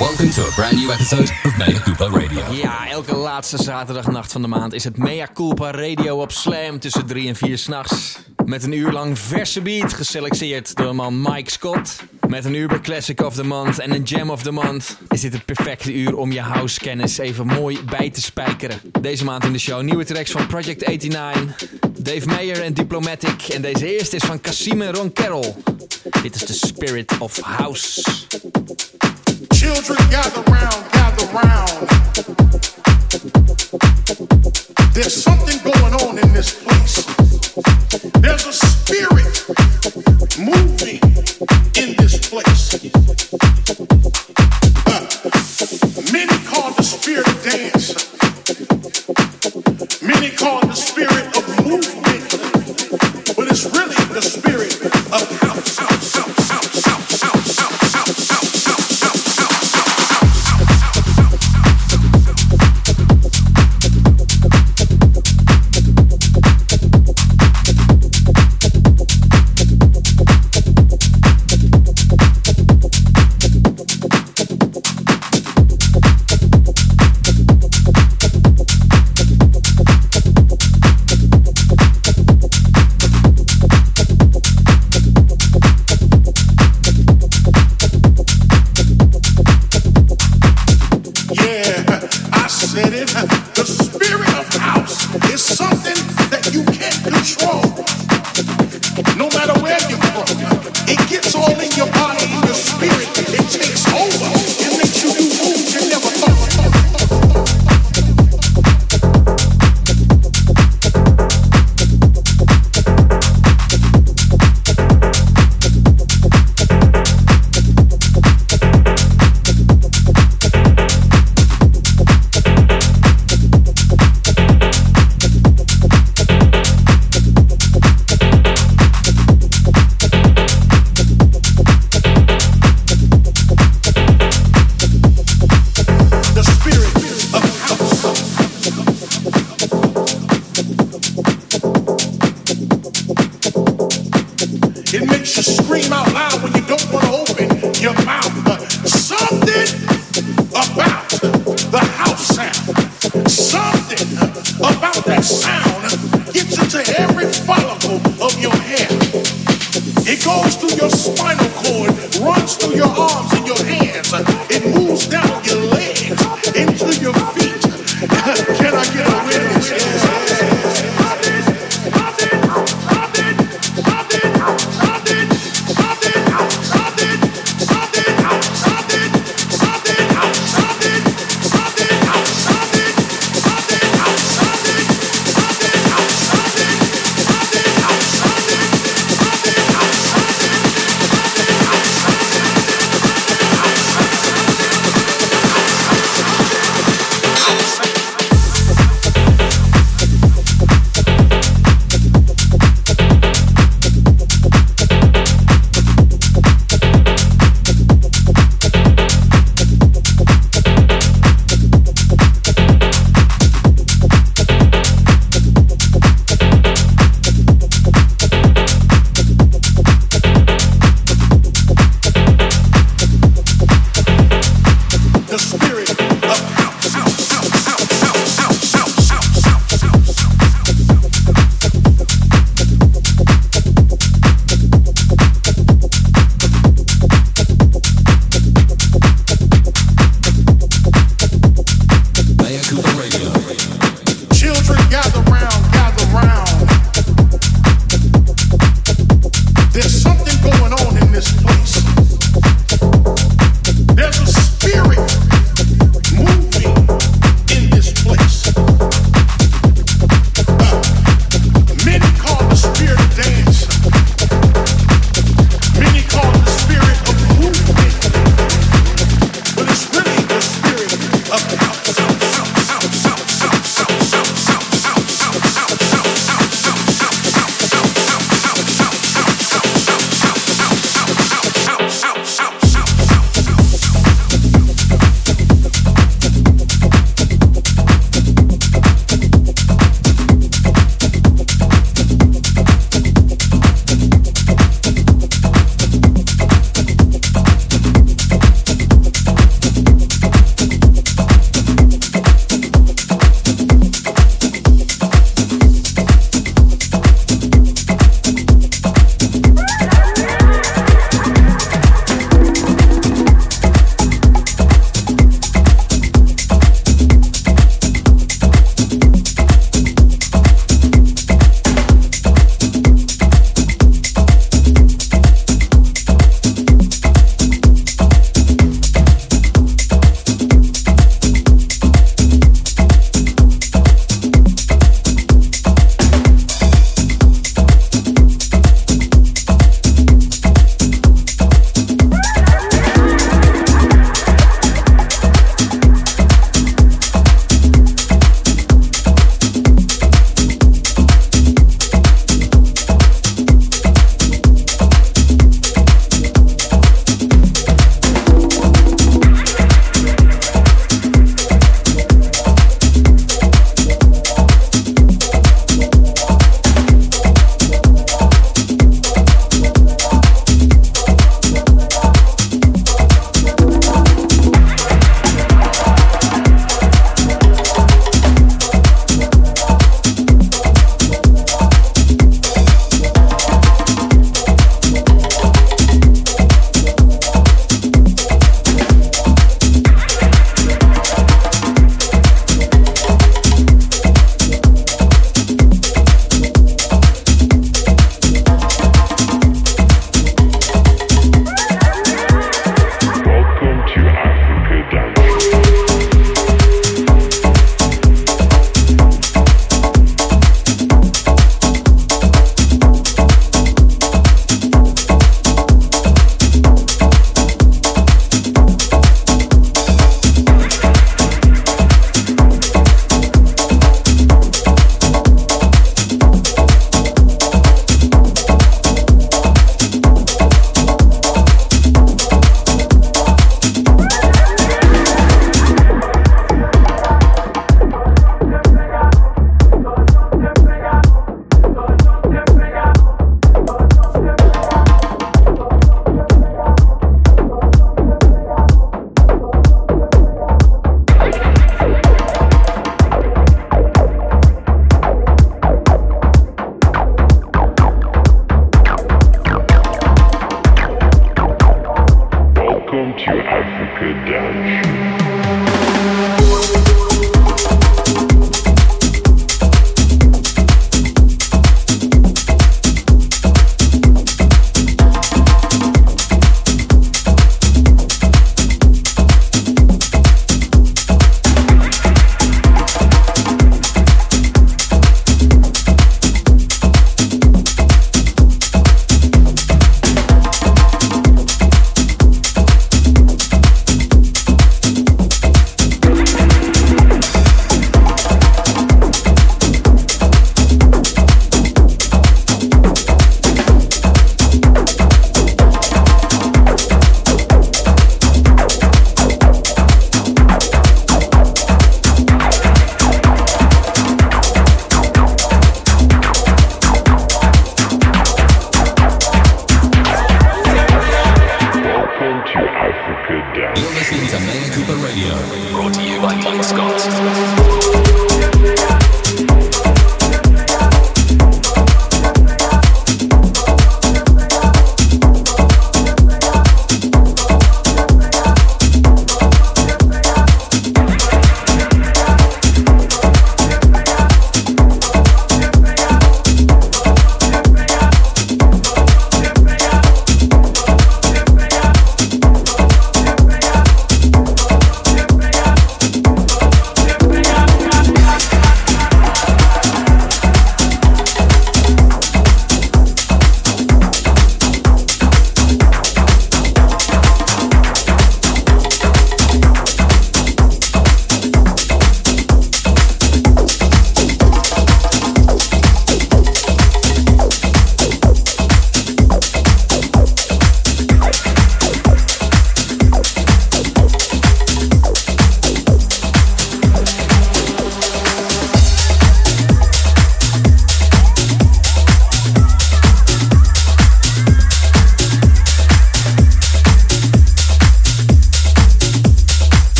Welcome to a brand new episode of Mea Culpa Radio. Ja, elke laatste zaterdagnacht van de maand is het Mea Culpa Radio op Slam tussen 3 en 4 s'nachts. Met een uur lang verse beat geselecteerd door man Mike Scott. Met een Uber Classic of the Month en een Jam of the Month is dit het perfecte uur om je housekennis even mooi bij te spijkeren. Deze maand in de show nieuwe tracks van Project 89, Dave Mayer en Diplomatic. En deze eerste is van Kasim en Ron Carroll. Dit is The Spirit of House. Many call the spirit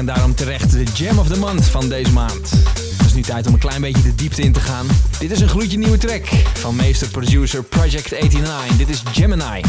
en daarom terecht de Jam of the Month van deze maand. Het is nu tijd om een klein beetje de diepte in te gaan. Dit is een gloedje nieuwe track van meester-producer Project 89. Dit is Gemini.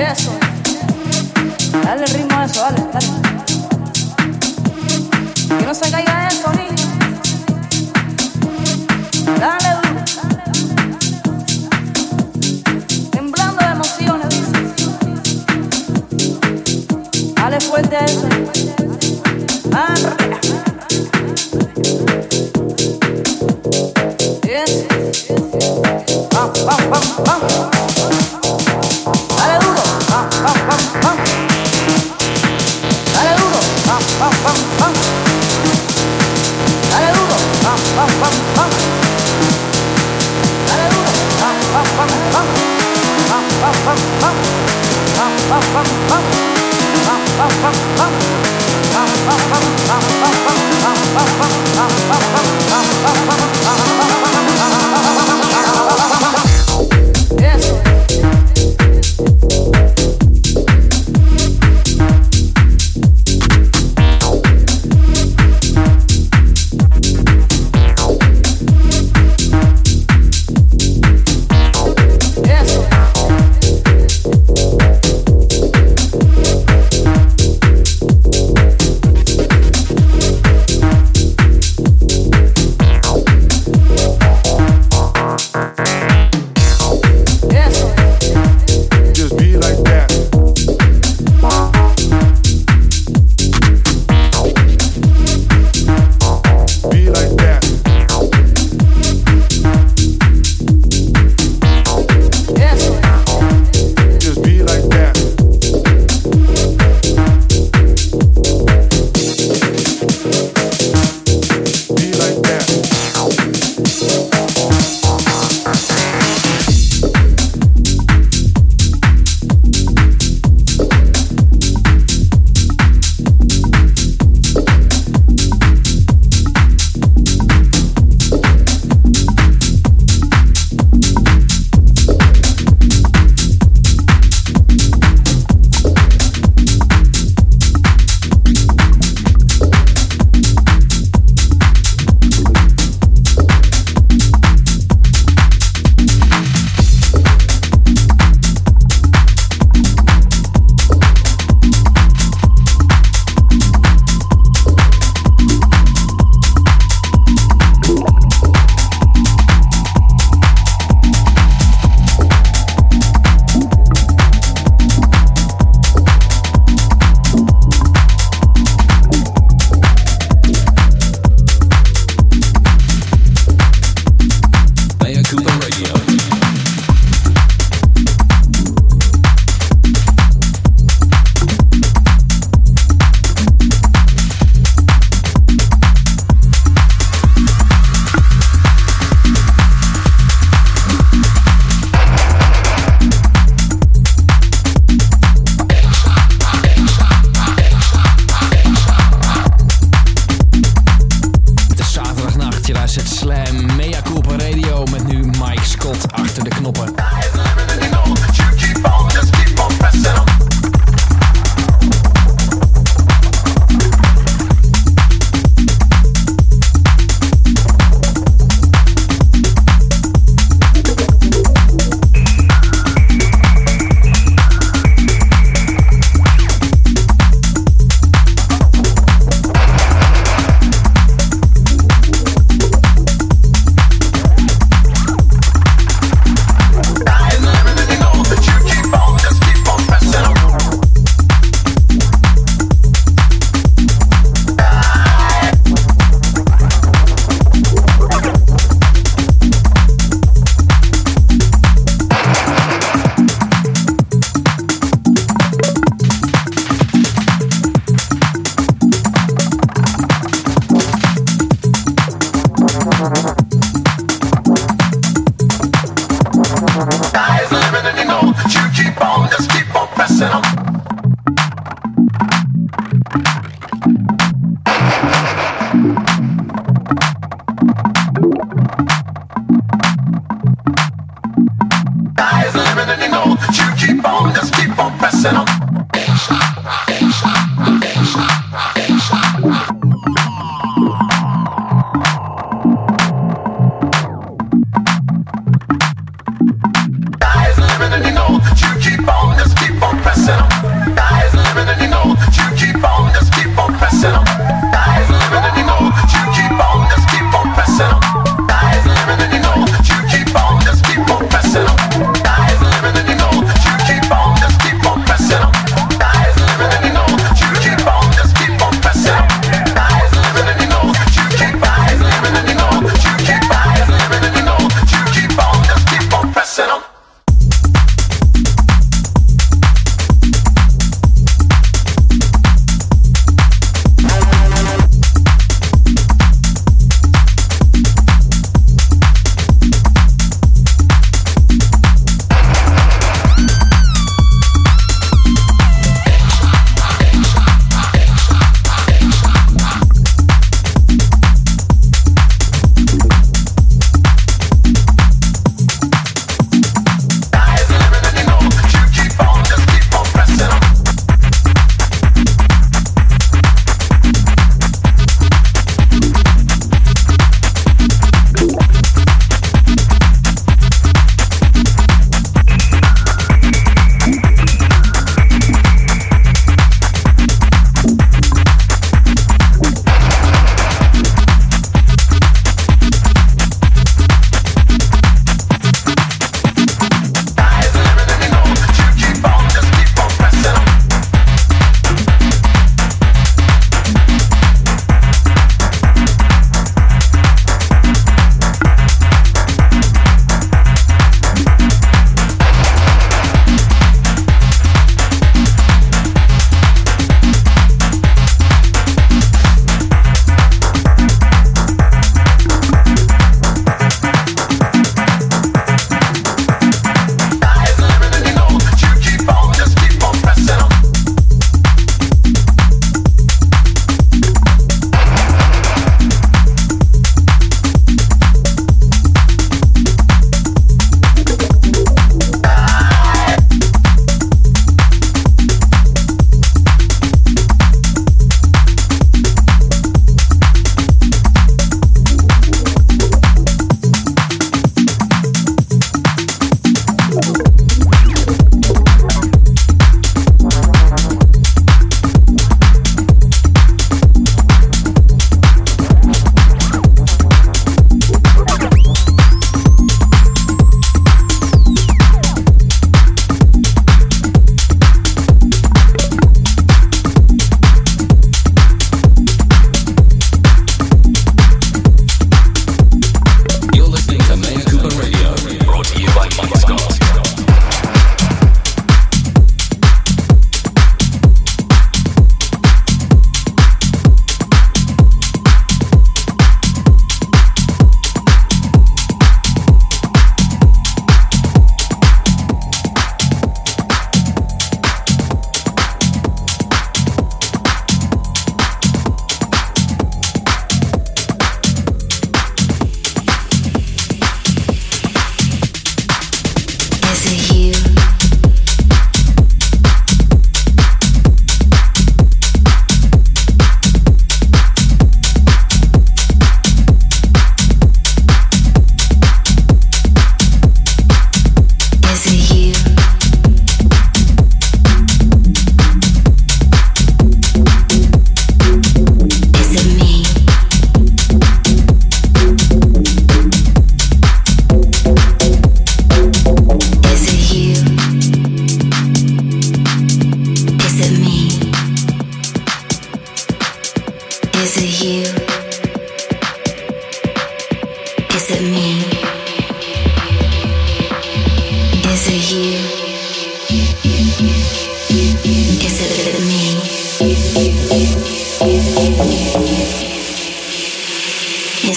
Eso. Dale ritmo a eso, dale, dale. Que no se caiga eso, niño. Dale duro. Temblando de emociones. Dale fuerte a eso. Arre.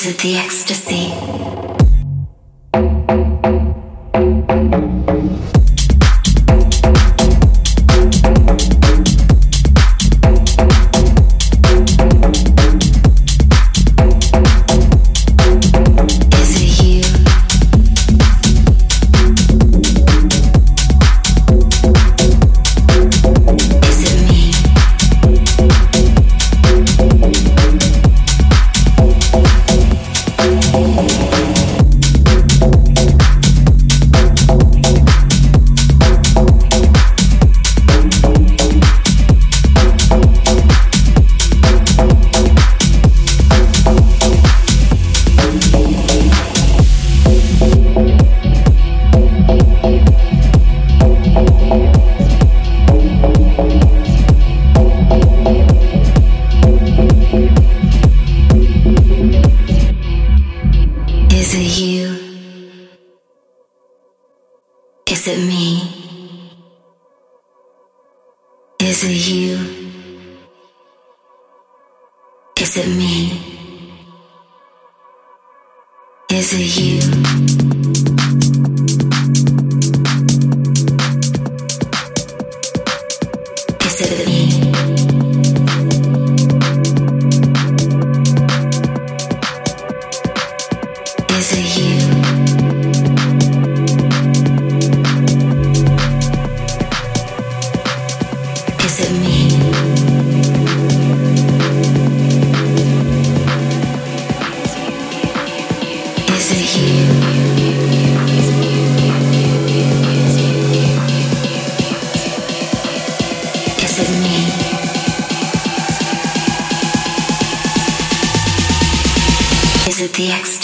Is it the ecstasy?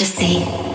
Ecstasy?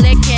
Lick